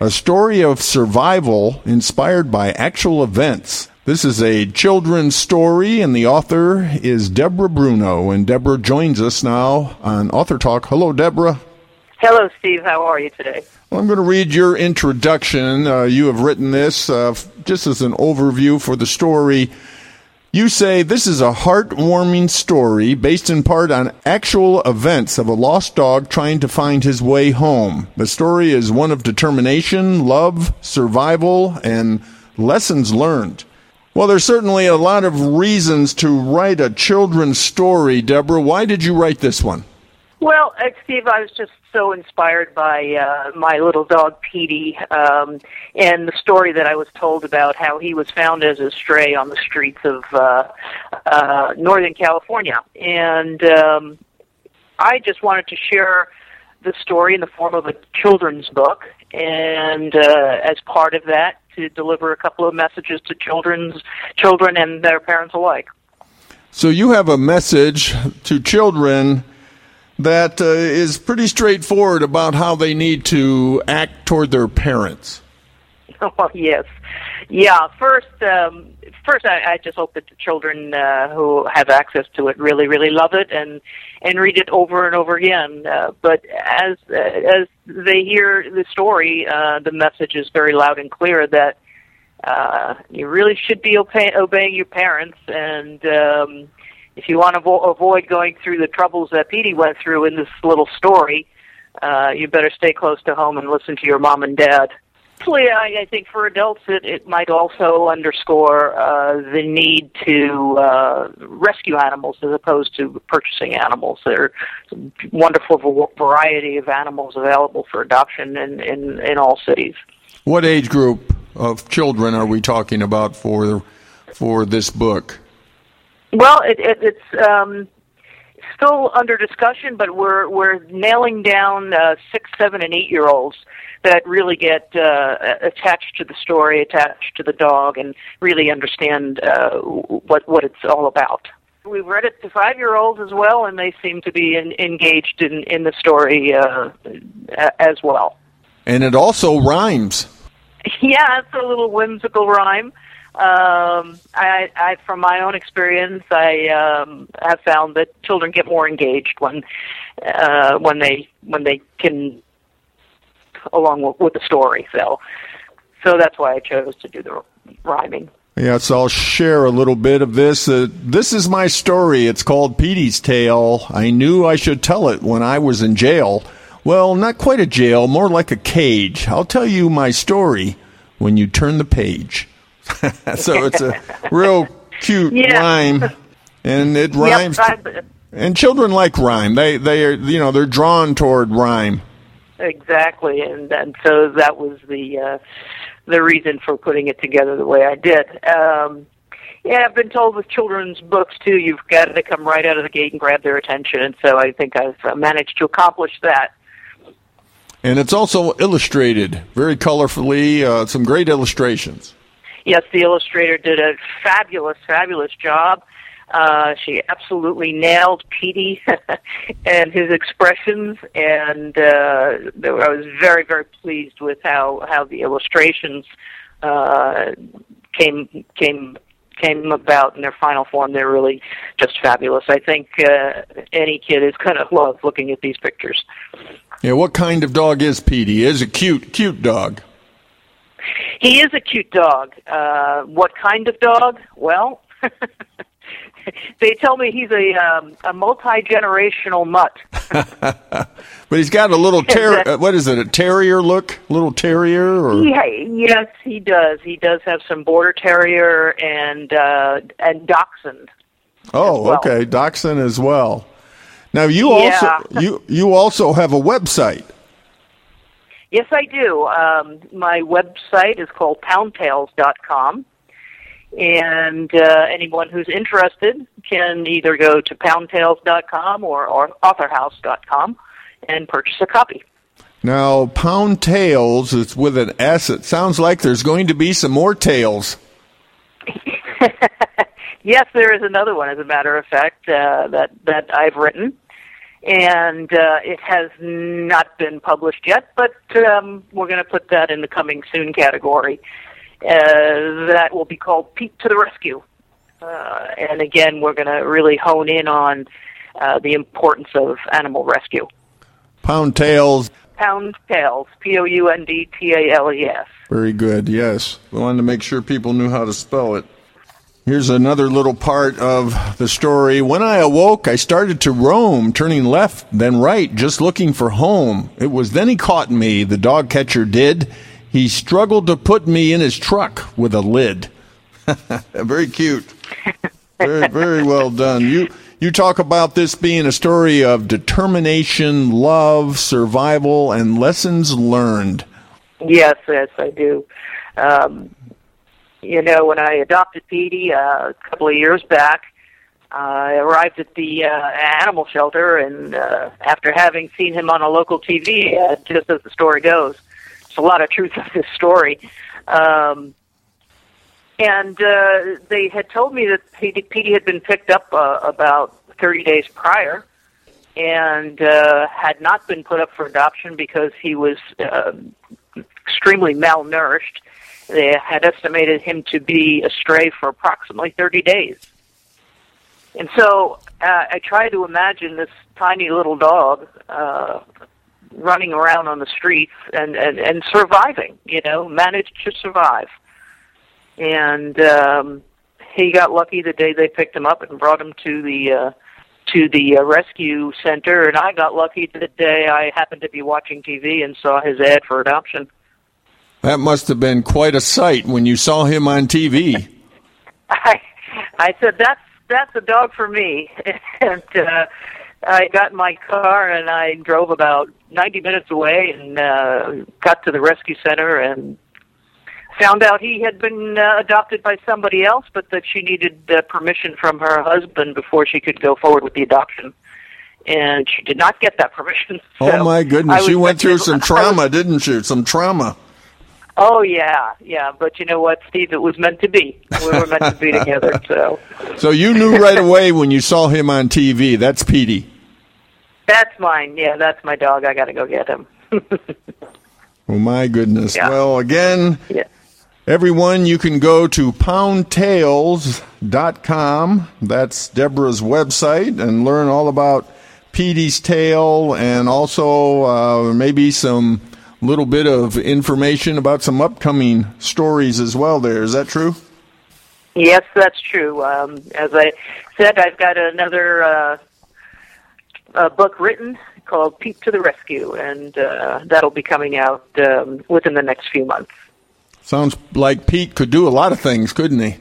a story of survival inspired by actual events. This is a children's story, and the author is Deborah Bruno. And Deborah joins us now on Author Talk. Hello, Deborah. Hello, Steve. How are you today? Well, I'm going to read your introduction. Uh, you have written this uh, just as an overview for the story. You say this is a heartwarming story based in part on actual events of a lost dog trying to find his way home. The story is one of determination, love, survival, and lessons learned. Well, there's certainly a lot of reasons to write a children's story, Deborah. Why did you write this one? Well, uh, Steve, I was just so inspired by uh, my little dog Petey um, and the story that I was told about how he was found as a stray on the streets of uh, uh, Northern California, and um, I just wanted to share the story in the form of a children's book, and uh, as part of that, to deliver a couple of messages to children's children and their parents alike. So you have a message to children that uh, is pretty straightforward about how they need to act toward their parents. Oh yes, yeah. First, um, first, I, I just hope that the children uh, who have access to it really, really love it and and read it over and over again. Uh, but as uh, as they hear the story, uh, the message is very loud and clear that uh, you really should be obey- obeying your parents and. Um, if you want to vo- avoid going through the troubles that Petey went through in this little story, uh, you better stay close to home and listen to your mom and dad. Actually, I, I think for adults, it, it might also underscore uh, the need to uh, rescue animals as opposed to purchasing animals. There are a wonderful variety of animals available for adoption in, in, in all cities. What age group of children are we talking about for for this book? Well, it, it, it's um, still under discussion, but we're we're nailing down uh, six, seven, and eight year olds that really get uh, attached to the story, attached to the dog, and really understand uh, what what it's all about. We've read it to five year olds as well, and they seem to be in, engaged in in the story uh, as well. And it also rhymes. Yeah, it's a little whimsical rhyme. Um, I, I, from my own experience, I um, have found that children get more engaged when uh, when they when they can along with, with the story. So, so that's why I chose to do the rhyming. Yes, I'll share a little bit of this. Uh, this is my story. It's called Petey's Tale. I knew I should tell it when I was in jail. Well, not quite a jail, more like a cage. I'll tell you my story when you turn the page. so it's a real cute yeah. rhyme, and it rhymes. Yep, and children like rhyme. They they are you know they're drawn toward rhyme. Exactly, and and so that was the uh, the reason for putting it together the way I did. Um, yeah, I've been told with children's books too, you've got to come right out of the gate and grab their attention, and so I think I've managed to accomplish that. And it's also illustrated very colorfully. Uh, some great illustrations yes, the illustrator did a fabulous, fabulous job. Uh, she absolutely nailed Petey and his expressions, and uh, I was very, very pleased with how how the illustrations uh, came came came about in their final form. They're really just fabulous. I think uh, any kid is going to love looking at these pictures. Yeah, what kind of dog is Petey? Is a cute, cute dog. He is a cute dog. Uh, what kind of dog? Well, they tell me he's a um, a multi generational mutt. but he's got a little ter- uh, what is it? A terrier look? Little terrier? Or? Yeah, yes, he does. He does have some border terrier and uh, and dachshund. Oh, well. okay, dachshund as well. Now you yeah. also you you also have a website. Yes, I do. Um, my website is called poundtails.com. And uh, anyone who's interested can either go to poundtails.com or, or authorhouse.com and purchase a copy. Now, Pound Tails, it's with an S. It sounds like there's going to be some more tales. yes, there is another one, as a matter of fact, uh, that, that I've written. And uh, it has not been published yet, but um, we're going to put that in the coming soon category. Uh, that will be called Pete to the Rescue. Uh, and again, we're going to really hone in on uh, the importance of animal rescue. Pound Tails. Pound Tails. P O U N D T A L E S. Very good, yes. We wanted to make sure people knew how to spell it. Here's another little part of the story. When I awoke, I started to roam, turning left, then right, just looking for home. It was then he caught me, the dog catcher did. He struggled to put me in his truck with a lid. very cute. Very, very well done. You you talk about this being a story of determination, love, survival, and lessons learned. Yes, yes, I do. Um, you know, when I adopted Petey uh, a couple of years back, I arrived at the uh, animal shelter, and uh, after having seen him on a local TV, uh, just as the story goes, there's a lot of truth in this story. Um, and uh, they had told me that Petey, Petey had been picked up uh, about 30 days prior and uh, had not been put up for adoption because he was uh, extremely malnourished. They had estimated him to be astray for approximately 30 days. And so uh, I try to imagine this tiny little dog uh, running around on the streets and, and, and surviving, you know, managed to survive and um, he got lucky the day they picked him up and brought him to the uh, to the uh, rescue center, and I got lucky the day I happened to be watching TV and saw his ad for adoption. That must have been quite a sight when you saw him on TV. I I said that's that's a dog for me, and uh, I got in my car and I drove about ninety minutes away and uh, got to the rescue center and found out he had been uh, adopted by somebody else, but that she needed uh, permission from her husband before she could go forward with the adoption. And she did not get that permission. So oh my goodness, you went through some trauma, was, didn't you? Some trauma. Oh yeah, yeah. But you know what, Steve? It was meant to be. We were meant to be together. So. So you knew right away when you saw him on TV. That's Petey. That's mine. Yeah, that's my dog. I got to go get him. oh my goodness. Yeah. Well, again. Yeah Everyone, you can go to poundtails.com. That's Deborah's website and learn all about Petey's Tale and also uh, maybe some little bit of information about some upcoming stories as well there. Is that true? Yes, that's true. Um, as I said, I've got another uh, book written called Pete to the Rescue, and uh, that'll be coming out um, within the next few months. Sounds like Pete could do a lot of things, couldn't he?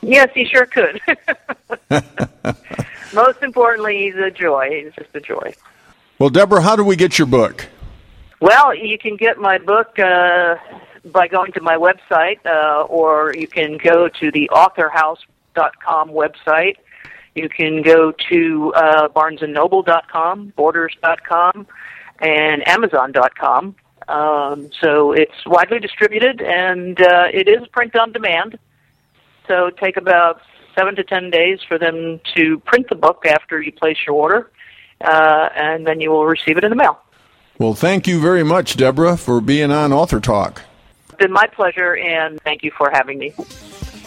Yes, he sure could. Most importantly, he's a joy. He's just a joy. Well, Deborah, how do we get your book? Well, you can get my book uh, by going to my website, uh, or you can go to the authorhouse.com website. You can go to uh, barnesandnoble.com, borders.com, and amazon.com. Um, so it's widely distributed, and uh, it is print on demand. So take about seven to ten days for them to print the book after you place your order, uh, and then you will receive it in the mail. Well, thank you very much, Deborah, for being on Author Talk. It's been my pleasure, and thank you for having me.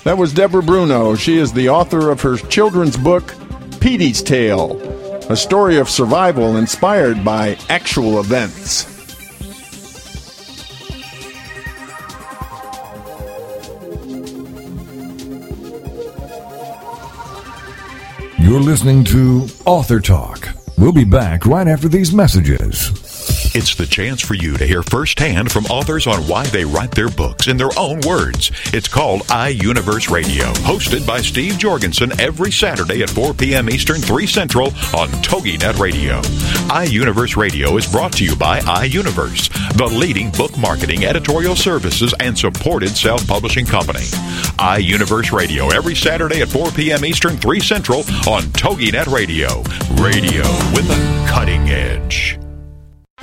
That was Deborah Bruno. She is the author of her children's book, Petey's Tale, a story of survival inspired by actual events. You're listening to Author Talk. We'll be back right after these messages. It's the chance for you to hear firsthand from authors on why they write their books in their own words. It's called iUniverse Radio, hosted by Steve Jorgensen every Saturday at 4 p.m. Eastern, 3 Central on TogiNet Radio. iUniverse Radio is brought to you by iUniverse, the leading book marketing, editorial services, and supported self-publishing company. iUniverse Radio every Saturday at 4 p.m. Eastern, 3 Central on TogiNet Radio. Radio with a cutting edge.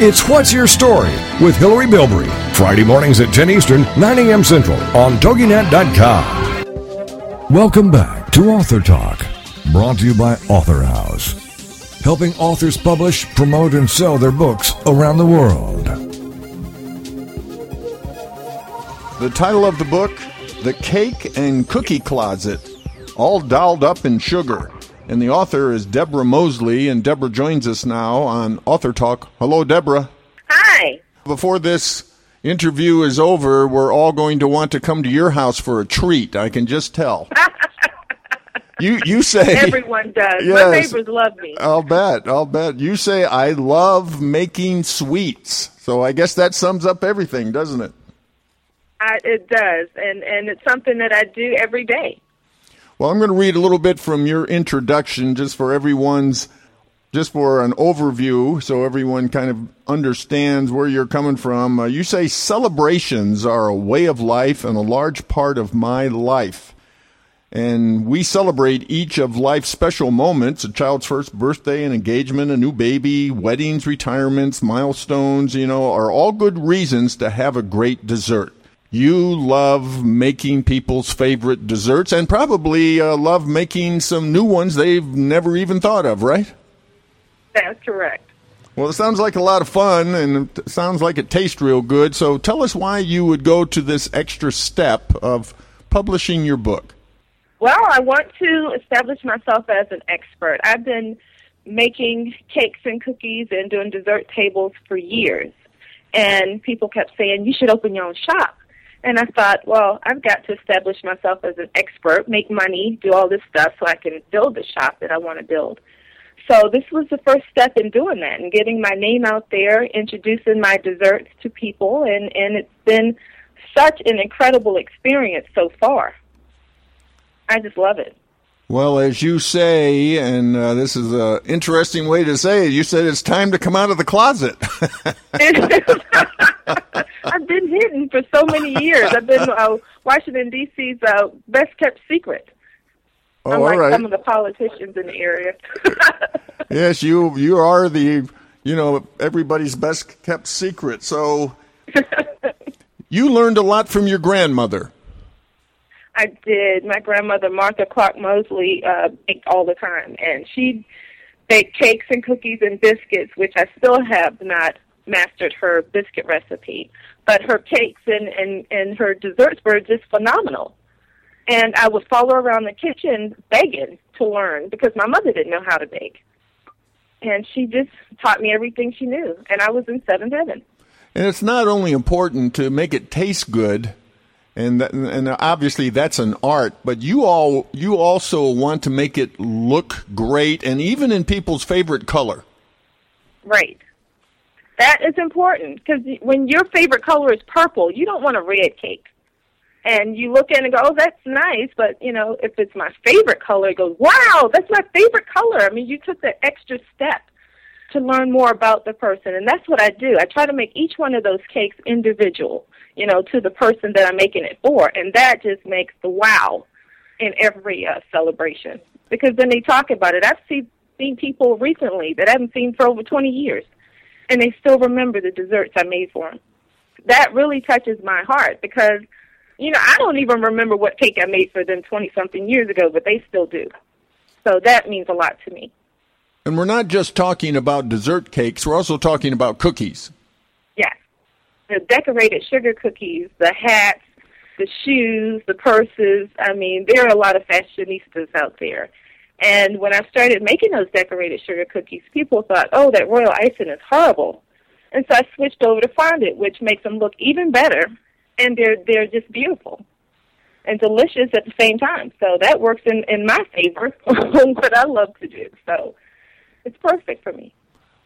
It's What's Your Story with Hillary Bilbrey. Friday mornings at 10 Eastern, 9 a.m. Central on TogiNet.com. Welcome back to Author Talk, brought to you by Author House, helping authors publish, promote, and sell their books around the world. The title of the book, The Cake and Cookie Closet, all dolled up in sugar. And the author is Deborah Mosley, and Deborah joins us now on Author Talk. Hello, Deborah. Hi. Before this interview is over, we're all going to want to come to your house for a treat. I can just tell. you you say everyone does. Yes. My neighbors love me. I'll bet. I'll bet. You say I love making sweets. So I guess that sums up everything, doesn't it? I, it does, and and it's something that I do every day. Well, I'm going to read a little bit from your introduction just for everyone's just for an overview so everyone kind of understands where you're coming from. Uh, you say celebrations are a way of life and a large part of my life. And we celebrate each of life's special moments a child's first birthday, an engagement, a new baby, weddings, retirements, milestones, you know, are all good reasons to have a great dessert. You love making people's favorite desserts and probably uh, love making some new ones they've never even thought of, right? That's correct. Well, it sounds like a lot of fun and it sounds like it tastes real good. So tell us why you would go to this extra step of publishing your book. Well, I want to establish myself as an expert. I've been making cakes and cookies and doing dessert tables for years. And people kept saying, you should open your own shop. And I thought, well, I've got to establish myself as an expert, make money, do all this stuff so I can build the shop that I want to build. So this was the first step in doing that and getting my name out there, introducing my desserts to people, and, and it's been such an incredible experience so far. I just love it. Well, as you say, and uh, this is an interesting way to say it, you said it's time to come out of the closet. I've been hidden for so many years. I've been uh, Washington D.C.'s uh, best kept secret. Oh, Unlike all right. some of the politicians in the area. yes, you you are the you know everybody's best kept secret. So you learned a lot from your grandmother. I did. My grandmother, Martha Clark Mosley, uh, baked all the time, and she baked cakes and cookies and biscuits, which I still have not mastered her biscuit recipe. But her cakes and, and, and her desserts were just phenomenal. And I would follow around the kitchen begging to learn because my mother didn't know how to bake. And she just taught me everything she knew, and I was in seventh heaven. And it's not only important to make it taste good, and that, and obviously that's an art, but you all you also want to make it look great, and even in people's favorite color. Right. That is important because when your favorite color is purple, you don't want a red cake. And you look it and go, oh, that's nice, but you know, if it's my favorite color, it goes, wow, that's my favorite color. I mean, you took the extra step to learn more about the person, and that's what I do. I try to make each one of those cakes individual, you know, to the person that I'm making it for, and that just makes the wow in every uh, celebration because then they talk about it. I've seen seen people recently that I haven't seen for over 20 years, and they still remember the desserts I made for them. That really touches my heart because, you know, I don't even remember what cake I made for them 20 something years ago, but they still do. So that means a lot to me. And we're not just talking about dessert cakes, we're also talking about cookies. Yes. The decorated sugar cookies, the hats, the shoes, the purses. I mean, there are a lot of fashionistas out there. And when I started making those decorated sugar cookies, people thought, oh, that royal icing is horrible. And so I switched over to fondant, which makes them look even better, and they're they're just beautiful and delicious at the same time. So that works in in my favor, what I love to do. So it's perfect for me.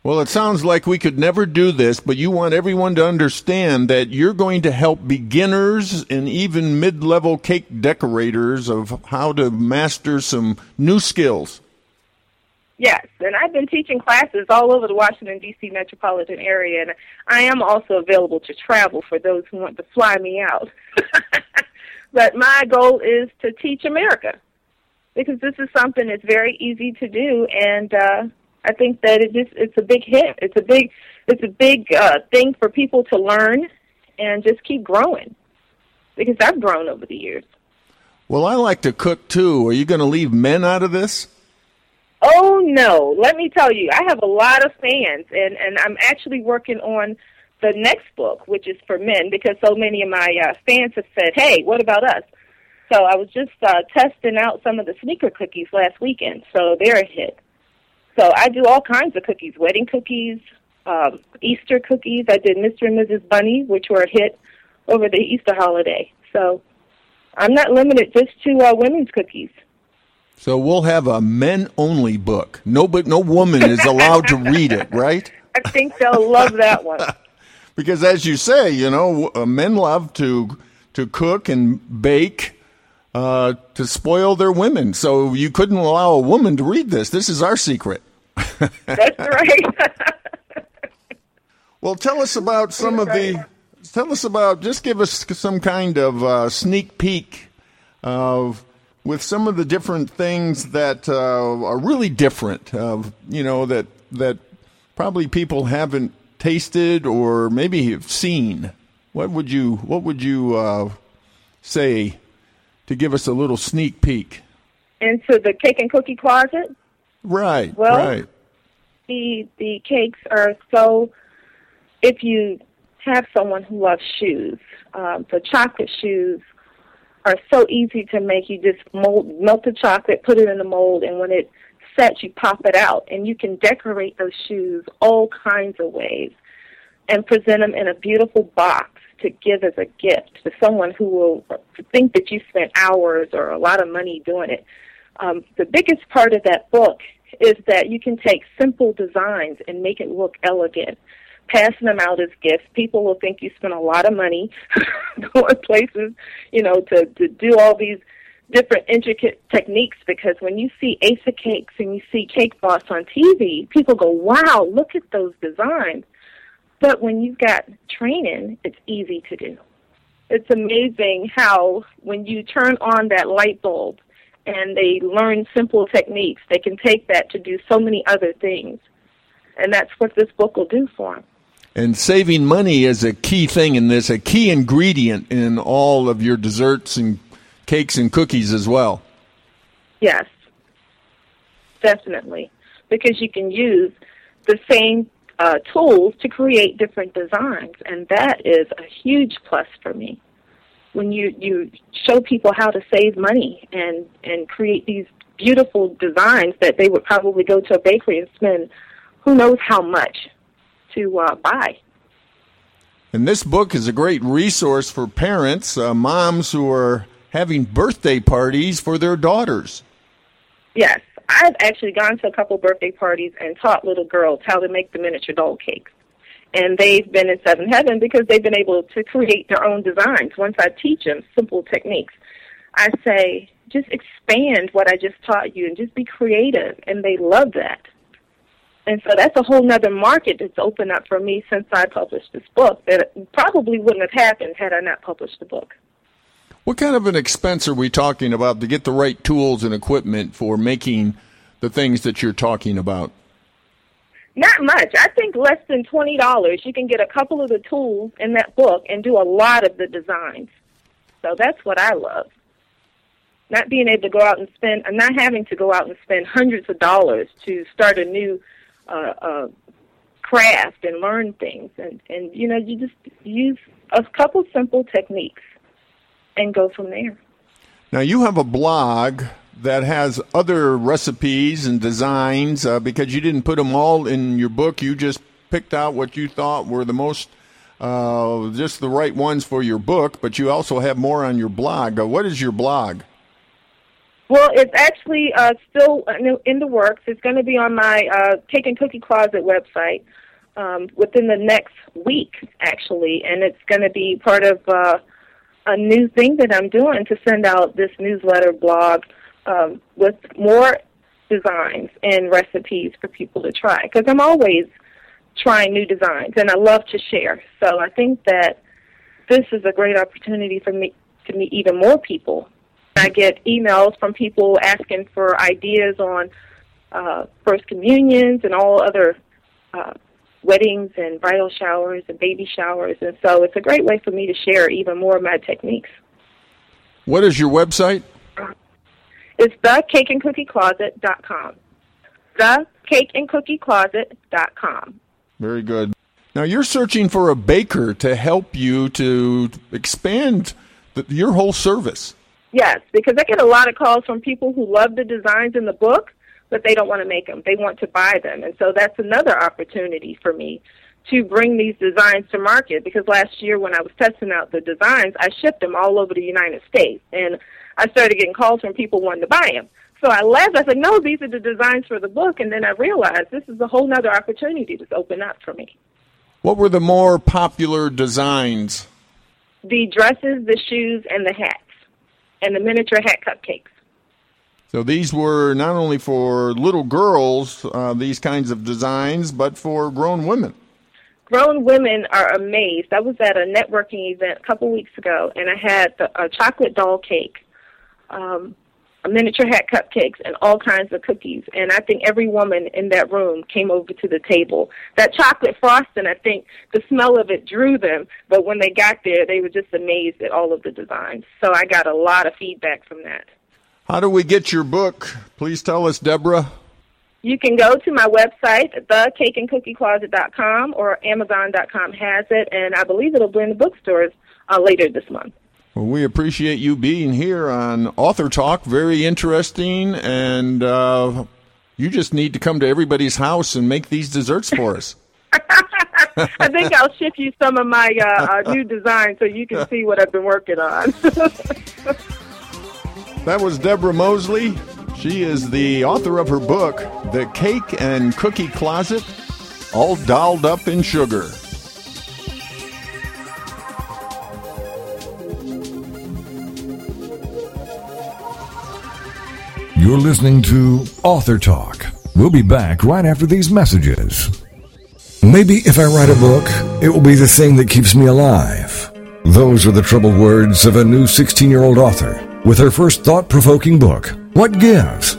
Well, it sounds like we could never do this, but you want everyone to understand that you're going to help beginners and even mid level cake decorators of how to master some new skills. Yes, and I've been teaching classes all over the Washington, D.C. metropolitan area, and I am also available to travel for those who want to fly me out. but my goal is to teach America because this is something that's very easy to do, and uh, I think that it just it's a big hit. It's a big it's a big uh, thing for people to learn and just keep growing because I've grown over the years. Well, I like to cook too. Are you going to leave men out of this? Oh no! Let me tell you, I have a lot of fans, and and I'm actually working on the next book, which is for men, because so many of my uh, fans have said, "Hey, what about us?" So I was just uh, testing out some of the sneaker cookies last weekend, so they're a hit. So I do all kinds of cookies, wedding cookies, um, Easter cookies. I did Mr. and Mrs. Bunny, which were a hit over the Easter holiday. So I'm not limited just to uh, women's cookies. So we'll have a men-only book. No, but no woman is allowed to read it, right? I think they'll love that one. because, as you say, you know, uh, men love to to cook and bake uh, to spoil their women. So you couldn't allow a woman to read this. This is our secret. That's right. well, tell us about some of the. Tell us about. Just give us some kind of uh, sneak peek of with some of the different things that uh, are really different. Of you know that that probably people haven't tasted or maybe have seen. What would you What would you uh, say to give us a little sneak peek into the cake and cookie closet. Right. Well, right. The the cakes are so. If you have someone who loves shoes, um, the chocolate shoes are so easy to make. You just mold, melt the chocolate, put it in the mold, and when it sets, you pop it out, and you can decorate those shoes all kinds of ways, and present them in a beautiful box to give as a gift to someone who will think that you spent hours or a lot of money doing it. Um, the biggest part of that book is that you can take simple designs and make it look elegant. Passing them out as gifts, people will think you spent a lot of money going places, you know, to to do all these different intricate techniques because when you see Ace of Cakes and you see Cake Boss on TV, people go, wow, look at those designs. But when you've got training, it's easy to do. It's amazing how when you turn on that light bulb and they learn simple techniques, they can take that to do so many other things. And that's what this book will do for them. And saving money is a key thing in this, a key ingredient in all of your desserts and cakes and cookies as well. Yes, definitely. Because you can use the same uh, tools to create different designs, and that is a huge plus for me. When you you show people how to save money and and create these beautiful designs that they would probably go to a bakery and spend who knows how much to uh, buy. And this book is a great resource for parents, uh, moms who are having birthday parties for their daughters. Yes, I've actually gone to a couple birthday parties and taught little girls how to make the miniature doll cakes. And they've been in seven heaven because they've been able to create their own designs. Once I teach them simple techniques, I say, just expand what I just taught you and just be creative. And they love that. And so that's a whole nother market that's opened up for me since I published this book that probably wouldn't have happened had I not published the book. What kind of an expense are we talking about to get the right tools and equipment for making the things that you're talking about? Not much. I think less than twenty dollars. You can get a couple of the tools in that book and do a lot of the designs. So that's what I love. Not being able to go out and spend, and not having to go out and spend hundreds of dollars to start a new uh, uh, craft and learn things, and and you know you just use a couple simple techniques and go from there. Now you have a blog that has other recipes and designs uh, because you didn't put them all in your book. You just picked out what you thought were the most, uh, just the right ones for your book, but you also have more on your blog. Uh, what is your blog? Well, it's actually uh, still in the works. It's going to be on my uh, Cake and Cookie Closet website um, within the next week, actually, and it's going to be part of uh, a new thing that I'm doing to send out this newsletter blog um, with more designs and recipes for people to try because I'm always trying new designs and I love to share. So I think that this is a great opportunity for me to meet even more people. I get emails from people asking for ideas on uh, first communions and all other uh, weddings and bridal showers and baby showers, and so it's a great way for me to share even more of my techniques. What is your website? It's thecakeandcookiecloset.com. Thecakeandcookiecloset.com. Very good. Now you're searching for a baker to help you to expand the, your whole service. Yes, because I get a lot of calls from people who love the designs in the book, but they don't want to make them. They want to buy them. And so that's another opportunity for me to bring these designs to market because last year when I was testing out the designs, I shipped them all over the United States. And I started getting calls from people wanting to buy them. So I laughed. I said, no, these are the designs for the book. And then I realized this is a whole other opportunity that's opened up for me. What were the more popular designs? The dresses, the shoes, and the hats, and the miniature hat cupcakes. So these were not only for little girls, uh, these kinds of designs, but for grown women. Grown women are amazed. I was at a networking event a couple weeks ago, and I had the, a chocolate doll cake um, miniature hat cupcakes and all kinds of cookies. And I think every woman in that room came over to the table. That chocolate frosting, I think the smell of it drew them, but when they got there, they were just amazed at all of the designs. So I got a lot of feedback from that. How do we get your book? Please tell us, Deborah. You can go to my website, thecakeandcookiecloset.com, or Amazon.com has it, and I believe it'll be in the bookstores uh, later this month. Well, we appreciate you being here on Author Talk. Very interesting, and uh, you just need to come to everybody's house and make these desserts for us. I think I'll ship you some of my uh, uh, new designs so you can see what I've been working on. that was Deborah Mosley. She is the author of her book, The Cake and Cookie Closet, all dolled up in sugar. You're listening to Author Talk. We'll be back right after these messages. Maybe if I write a book, it will be the thing that keeps me alive. Those are the troubled words of a new 16 year old author with her first thought provoking book, What Gives?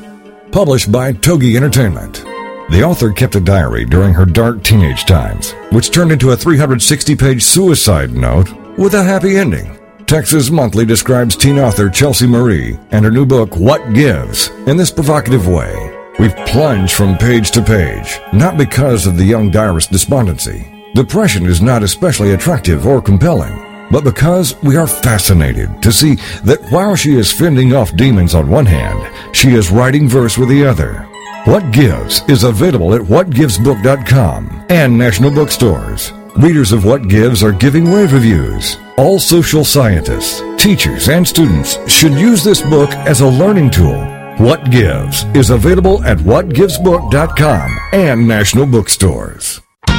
Published by Togi Entertainment. The author kept a diary during her dark teenage times, which turned into a 360 page suicide note with a happy ending. Texas Monthly describes teen author Chelsea Marie and her new book, What Gives, in this provocative way. We've plunged from page to page, not because of the young diarist's despondency. Depression is not especially attractive or compelling, but because we are fascinated to see that while she is fending off demons on one hand, she is writing verse with the other. What Gives is available at whatgivesbook.com and national bookstores. Readers of What Gives are giving rave reviews. All social scientists, teachers, and students should use this book as a learning tool. What Gives is available at whatgivesbook.com and national bookstores. The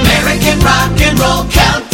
American Rock and Roll Countdown.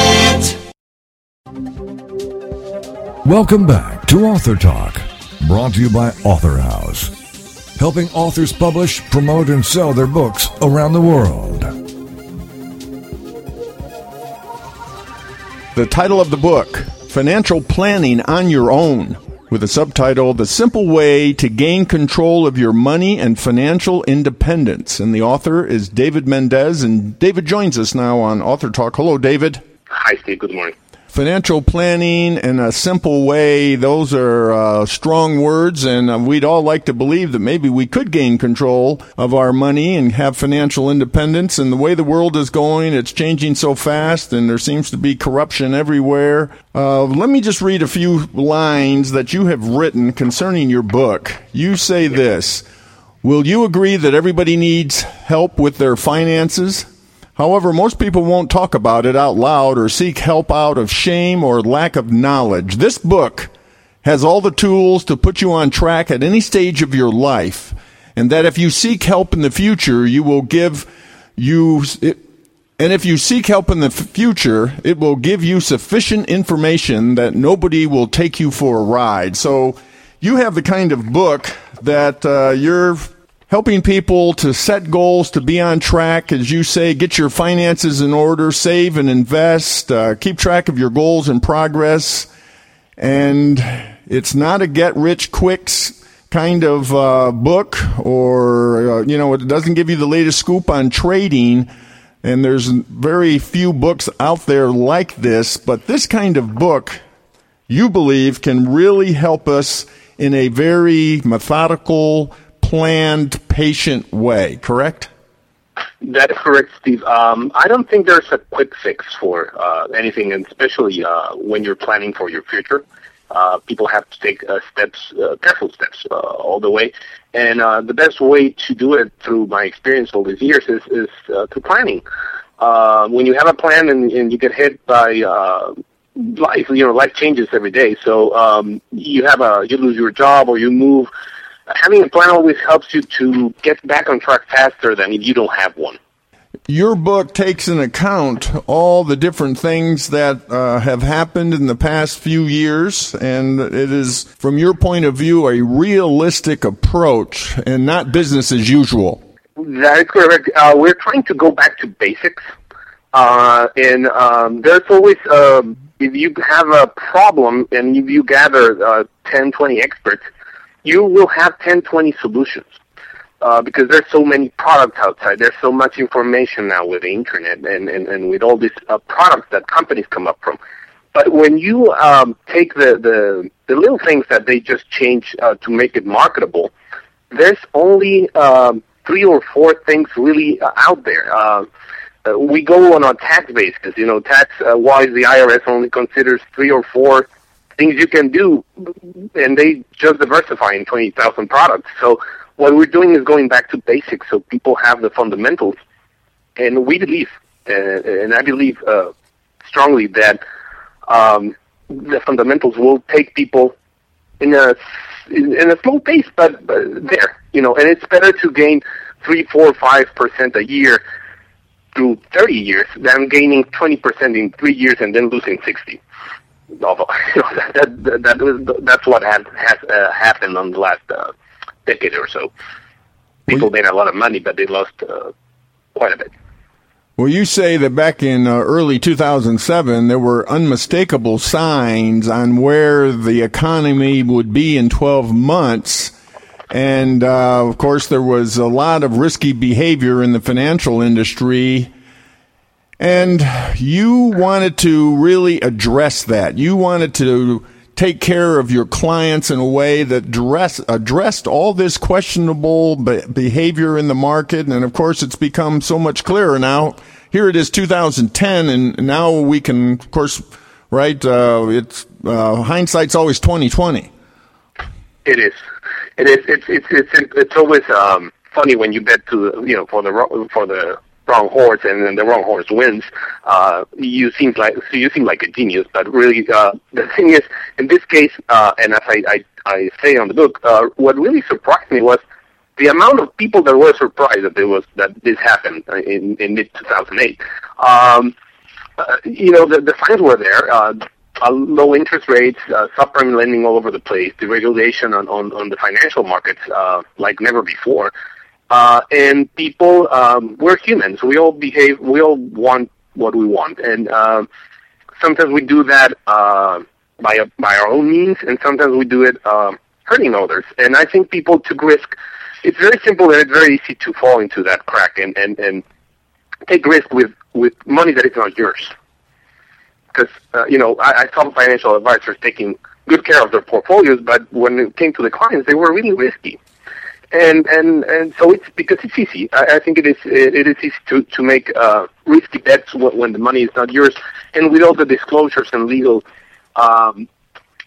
Welcome back to Author Talk, brought to you by Author House, helping authors publish, promote, and sell their books around the world. The title of the book, Financial Planning on Your Own, with a subtitle, The Simple Way to Gain Control of Your Money and Financial Independence. And the author is David Mendez, and David joins us now on Author Talk. Hello, David. Hi, Steve. Good morning financial planning in a simple way, those are uh, strong words, and uh, we'd all like to believe that maybe we could gain control of our money and have financial independence. And the way the world is going, it's changing so fast, and there seems to be corruption everywhere. Uh, let me just read a few lines that you have written concerning your book. You say this. Will you agree that everybody needs help with their finances? However, most people won't talk about it out loud or seek help out of shame or lack of knowledge. This book has all the tools to put you on track at any stage of your life, and that if you seek help in the future, you will give you. It, and if you seek help in the future, it will give you sufficient information that nobody will take you for a ride. So you have the kind of book that uh, you're helping people to set goals, to be on track, as you say, get your finances in order, save and invest, uh, keep track of your goals and progress. And it's not a get rich quick kind of uh, book, or, uh, you know, it doesn't give you the latest scoop on trading. And there's very few books out there like this, but this kind of book, you believe, can really help us in a very methodical, planned, patient way, correct? That is correct, Steve. Um, I don't think there's a quick fix for uh, anything, and especially uh, when you're planning for your future. Uh, people have to take uh, steps, uh, careful steps, uh, all the way. And the best way to do it, through my experience all these years, is, is through planning. when you have a plan and, and you get hit by life, you know, life changes every day. So um, you have a, you lose your job or you move having a plan always helps you to get back on track faster than if you don't have one. Your book takes in account all the different things that uh, have happened in the past few years, and it is, from your point of view, a realistic approach and not business as usual. That is correct. Uh, we're trying to go back to basics, uh, and um, there's always um, if you have a problem and if you gather uh, 10, 20 experts, you will have 10, 20 solutions. Uh, because there's so many products outside. There's so much information now with the internet and, and, and with all these uh, products that companies come up from. But when you um, take the, the, the little things that they just change uh, to make it marketable, there's only um, three or four things really uh, out there. Uh, uh, we go on a tax basis. You know, tax-wise, the IRS only considers three or four things you can do, and they just diversify in 20,000 products. So what we're doing is going back to basics so people have the fundamentals. And we believe, uh, and I believe uh, strongly that um, the fundamentals will take people in a in a slow pace, but, but there, you know. And it's better to gain three, four, five percent a year through 30 years than gaining 20 percent in three years and then losing 60 novel. that, that, that was, that's what had, has uh, happened on the last uh, decade or so. People made a lot of money, but they lost uh, quite a bit. Well, you say that back in uh, early 2007, there were unmistakable signs on where the economy would be in 12 months. And uh, of course, there was a lot of risky behavior in the financial industry and you wanted to really address that. You wanted to take care of your clients in a way that dress, addressed all this questionable behavior in the market. And of course, it's become so much clearer now. Here it is 2010, and now we can, of course, right? Uh, it's uh, hindsight's always twenty twenty. It is. It is. It's it's it's it's always um, funny when you bet to you know for the for the wrong horse and then the wrong horse wins. Uh, you seem like you seem like a genius, but really uh, the thing is in this case, uh, and as I, I I say on the book, uh, what really surprised me was the amount of people that were surprised that there was that this happened in in mid 2008. Um, uh, you know, the, the signs were there. Uh, uh, low interest rates, uh, subprime lending all over the place, deregulation on, on, on the financial markets uh, like never before. Uh, and people, um, we're humans. We all behave, we all want what we want. And um, sometimes we do that uh, by, a, by our own means, and sometimes we do it uh, hurting others. And I think people took risk. It's very simple and it's very easy to fall into that crack and, and, and take risk with, with money that is not yours because uh, you know I, I saw financial advisors taking good care of their portfolios, but when it came to the clients, they were really risky. And and and so it's because it's easy. I, I think it is it is easy to to make uh, risky bets when, the money is not yours, and with all the disclosures and legal, um,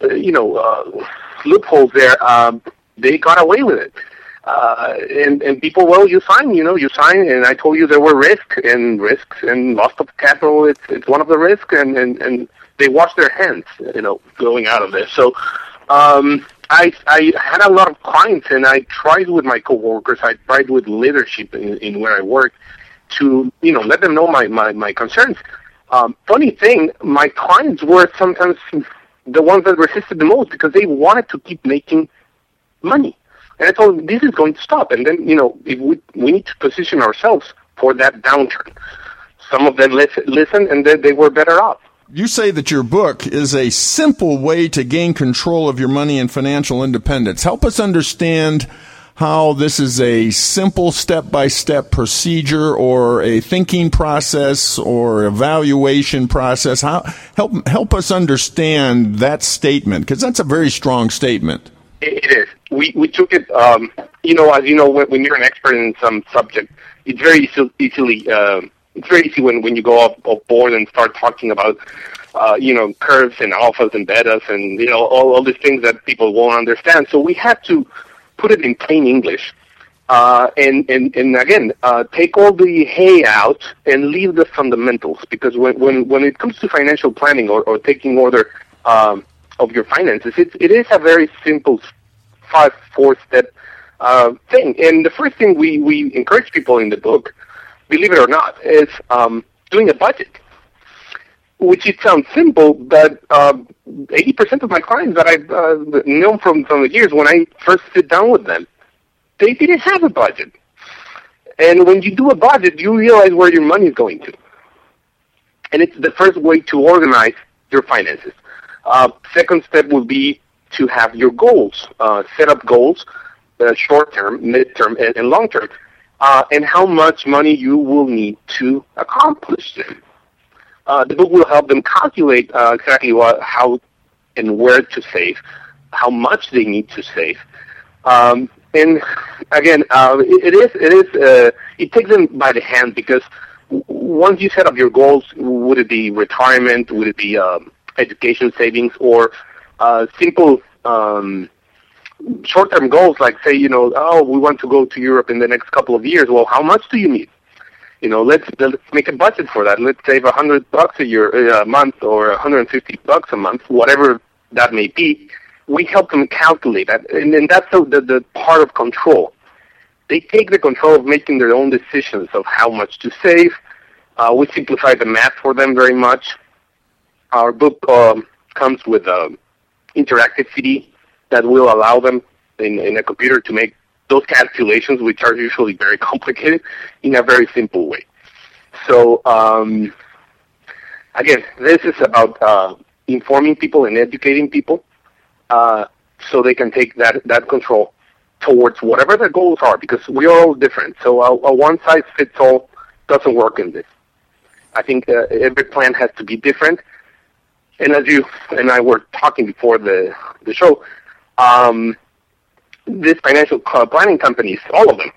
you know, uh, loopholes there, um, they got away with it uh, and and people, well, you sign, you know, you sign, and I told you there were risks and risks and loss of capital. It's it's one of the risks, and and and they wash their hands, you know, going out of this. So, um, I I had a lot of clients, and I tried with my coworkers, I tried with leadership in, in where I work, to you know let them know my my my concerns. Um, funny thing, my clients were sometimes the ones that resisted the most because they wanted to keep making money and I told them this is going to stop. And then, you know, if we, we need to position ourselves for that downturn. Some of them listen, listened, and then they were better off. You say that your book is a simple way to gain control of your money and financial independence. Help us understand how this is a simple step by step procedure or a thinking process or evaluation process. How, help, help us understand that statement because that's a very strong statement. It is. We we took it. Um, you know, as you know, when, when you're an expert in some subject, it's very easily. Uh, it's very easy when when you go off, off board and start talking about, uh, you know, curves and alphas and betas and you know all all these things that people won't understand. So we had to put it in plain English. Uh, and, and, and again, uh, take all the hay out and leave the fundamentals because when, when, when it comes to financial planning or, or taking order, um, of your finances. It, it is a very simple five, four step uh, thing. And the first thing we, we encourage people in the book, believe it or not, is um, doing a budget. Which it sounds simple, but uh, 80% of my clients that I've uh, known from, from the years, when I first sit down with them, they didn't have a budget. And when you do a budget, you realize where your money is going to. And it's the first way to organize your finances. Uh, second step would be to have your goals, uh, set up goals, short term, mid term, and, and long term, uh, and how much money you will need to accomplish them. Uh, the book will help them calculate uh, exactly what, how, and where to save, how much they need to save. Um, and again, uh, it, it is it is uh, it takes them by the hand because once you set up your goals, would it be retirement? Would it be um, education savings or uh, simple um, short-term goals like say, you know, oh, we want to go to Europe in the next couple of years. Well, how much do you need? You know, let's let's make a budget for that. Let's save a hundred bucks a year, uh, a month, or a hundred and fifty bucks a month, whatever that may be. We help them calculate that, and, and that's the, the the part of control. They take the control of making their own decisions of how much to save. Uh, we simplify the math for them very much. Our book um, comes with an interactive CD that will allow them in, in a computer to make those calculations, which are usually very complicated, in a very simple way. So um, again, this is about uh, informing people and educating people uh, so they can take that, that control towards whatever their goals are because we are all different. So a, a one-size-fits-all doesn't work in this. I think uh, every plan has to be different and as you and I were talking before the the show, um, this financial planning companies, all of them,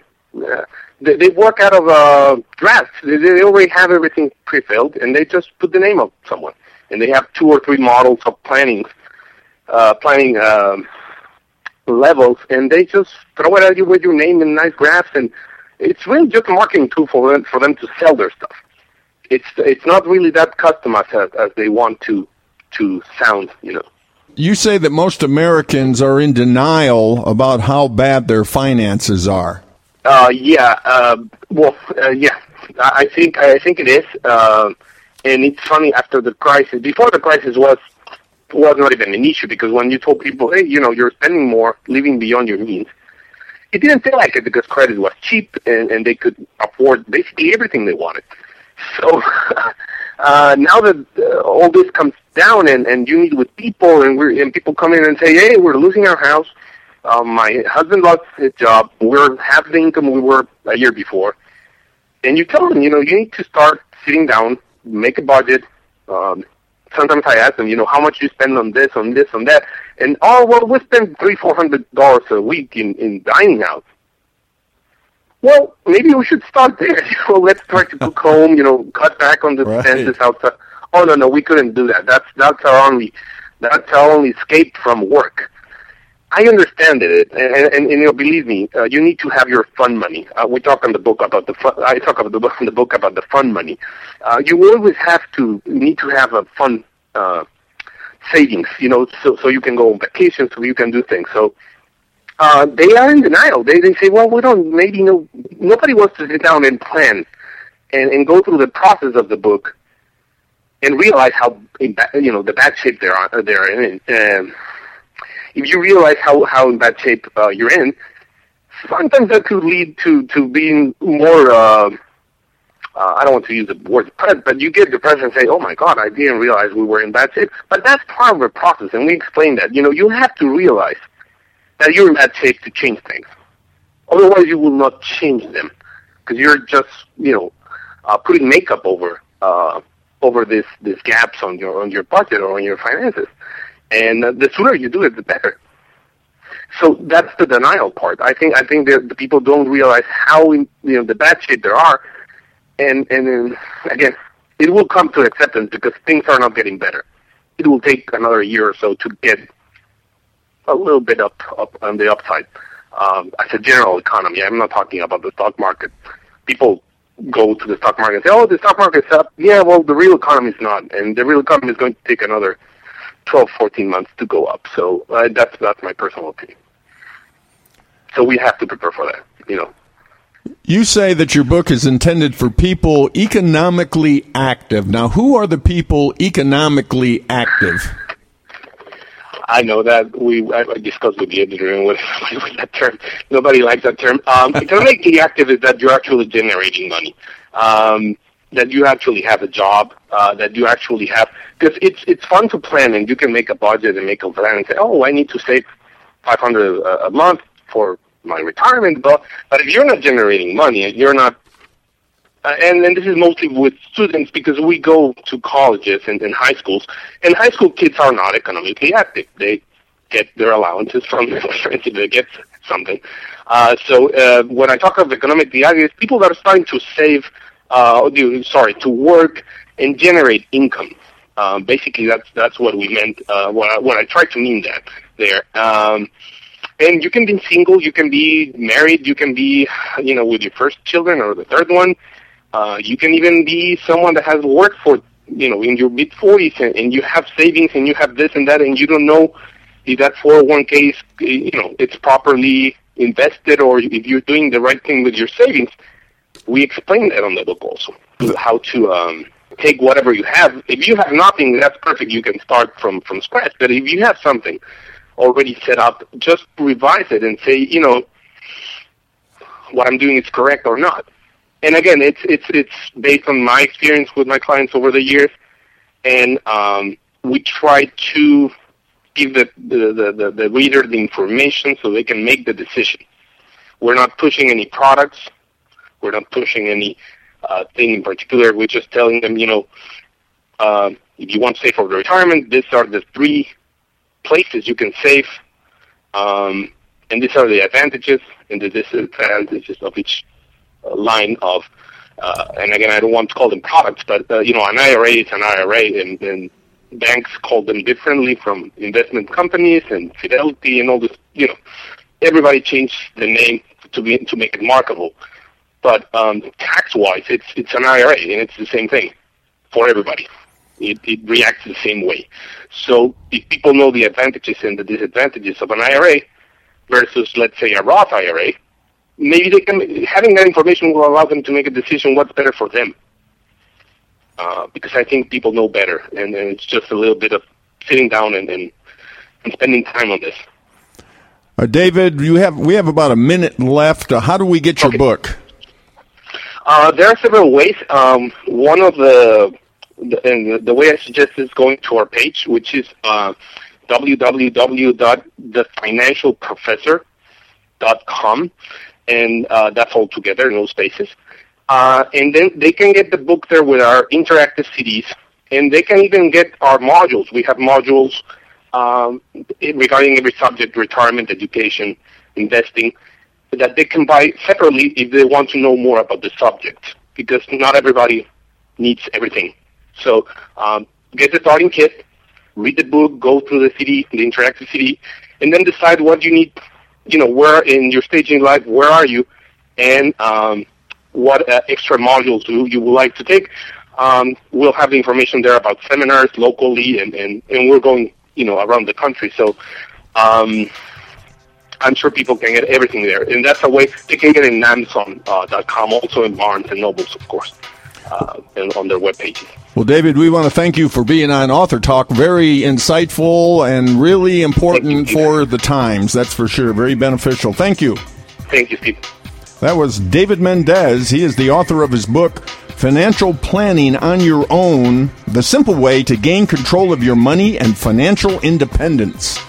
uh, they, they work out of uh, drafts. They, they already have everything pre-filled, and they just put the name of someone. and they have two or three models of planning, uh, planning um, levels, and they just throw it at you with your name and nice graphs, and it's really just a marketing tool for them for them to sell their stuff. It's it's not really that customized as, as they want to to sound, you know. You say that most Americans are in denial about how bad their finances are. Uh, yeah. Uh, well, uh, yeah. I think I think it is, uh, and it's funny after the crisis. Before the crisis was was not even an issue because when you told people, hey, you know, you're spending more, living beyond your means, it didn't feel like it because credit was cheap and, and they could afford basically everything they wanted. So uh, now that uh, all this comes down and, and you meet with people and we're and people come in and say, hey, we're losing our house. Um, my husband lost his job. We're half the income we were a year before. And you tell them, you know, you need to start sitting down, make a budget. Um, sometimes I ask them, you know, how much you spend on this, on this, on that, and oh, well, we spend three, four hundred dollars a week in in dining out. Well, maybe we should start there. Know, let's try to cook home. You know, cut back on the Right. expenses outside. Oh no, no, we couldn't do that. That's that's our only that's our only escape from work. I understand it, and, and, and you know, believe me, uh, you need to have your fun money. Uh, we talk on the book about the fun, I talk about the book in the book about the fun money. Uh, you always have to need to have a fun uh, savings, you know, so so you can go on vacation, so you can do things. So uh, they are in denial. They they say, well, we don't. Maybe no. Nobody wants to sit down and plan and and go through the process of the book and realize how in ba- you know the bad shape they're on, they're in. Um, if you realize how how in bad shape uh, you're in, sometimes that could lead to to being more. Uh, uh, I don't want to use the word depressed, but you get depressed and say, "Oh my God, I didn't realize we were in bad shape." But that's part of the process, and we explain that. You know, you have to realize that you're in bad shape to change things. Otherwise, you will not change them because you're just, you know, uh, putting makeup over uh, over this this gaps on your on your budget or on your finances. And uh, the sooner you do it, the better. So that's the denial part. I think I think that the people don't realize how in, you know the bad shape there are, and and then, again, it will come to acceptance because things are not getting better. It will take another year or so to get a little bit up up on the upside. Um, as a general economy, I'm not talking about the stock market. People go to the stock market and say, "Oh, the stock market's up." Yeah, well, the real economy is not, and the real economy is going to take another 12, 14 months to go up. So uh, that's that's my personal opinion. So we have to prepare for that. You know, You say that your book is intended for people economically active. Now, who are the people economically active? I know that we I I discussed with the editor and with, with that term. Nobody likes that term. Um, economically active is that you're actually generating money. Um, that you actually have a job, uh, that you actually have, because it's it's fun to plan and you can make a budget and make a plan and say, oh, I need to save 500 a, a month for my retirement. But but if you're not generating money, and you're not uh, and, and this is mostly with students because we go to colleges and, and high schools, and high school kids are not economically active. They get their allowances from their parents if they get something. Uh, so uh, when I talk of economically active, people that are starting to save, uh, sorry, to work and generate income. Um, basically, that's that's what we meant uh, when I, when I tried to mean that there. Um, and you can be single, you can be married, you can be, you know, with your first children or the third one. Uh, you can even be someone that has worked for, you know, in your mid 40s and, and you have savings and you have this and that and you don't know if that 401k is, you know, it's properly invested or if you're doing the right thing with your savings. We explain that on the book also, how to um, take whatever you have. If you have nothing, that's perfect. You can start from, from scratch. But if you have something already set up, just revise it and say, you know, what I'm doing is correct or not. And again, it's it's it's based on my experience with my clients over the years, and um, we try to give the the, the, the reader the information so they can make the decision. We're not pushing any products. We're not pushing any uh, thing in particular. We're just telling them, you know, uh, if you want to save for retirement, these are the three places you can save, um, and these are the advantages and the disadvantages of each line of. Uh, and again, I don't want to call them products, but uh, you know, an IRA is an IRA, and, and banks call them differently from investment companies and Fidelity and all this. You know, everybody changed the name to be to make it marketable. But um, tax-wise, it's it's an IRA and it's the same thing for everybody. It, it reacts the same way. So if people know the advantages and the disadvantages of an IRA versus, let's say, a Roth IRA, maybe they can having that information will allow them to make a decision what's better for them. Uh, because I think people know better, and, and it's just a little bit of sitting down and, and, and spending time on this. Uh, David, you have we have about a minute left. Uh, how do we get your Okay. book? Uh, there are several ways. Um, one of the, the and the way I suggest is going to our page, which is uh, www.thefinancialprofessor.com, and uh, that's all together, no spaces. Uh, and then they can get the book there with our interactive CDs, and they can even get our modules. We have modules um, regarding every subject: retirement, education, investing that they can buy separately if they want to know more about the subject, because not everybody needs everything. So um, get the starting kit, read the book, go through the CD, the interactive CD, and then decide what you need. You know, where in your stage in life, where are you, and um, what uh, extra modules do you would like to take. Um, we'll have the information there about seminars locally, and, and, and we're going, you know, around the country. So um, I'm sure people can get everything there, and that's a way they can get it in Amazon.com, also in Barnes and Nobles, of course, uh, on their web pages. Well, David, we want to thank you for being on Author Talk. Very insightful and really important for the times. That's for sure. Very beneficial. Thank you. Thank you, Steve. That was David Mendez. He is the author of his book, Financial Planning on Your Own The Simple Way to Gain Control of Your Money and Financial Independence.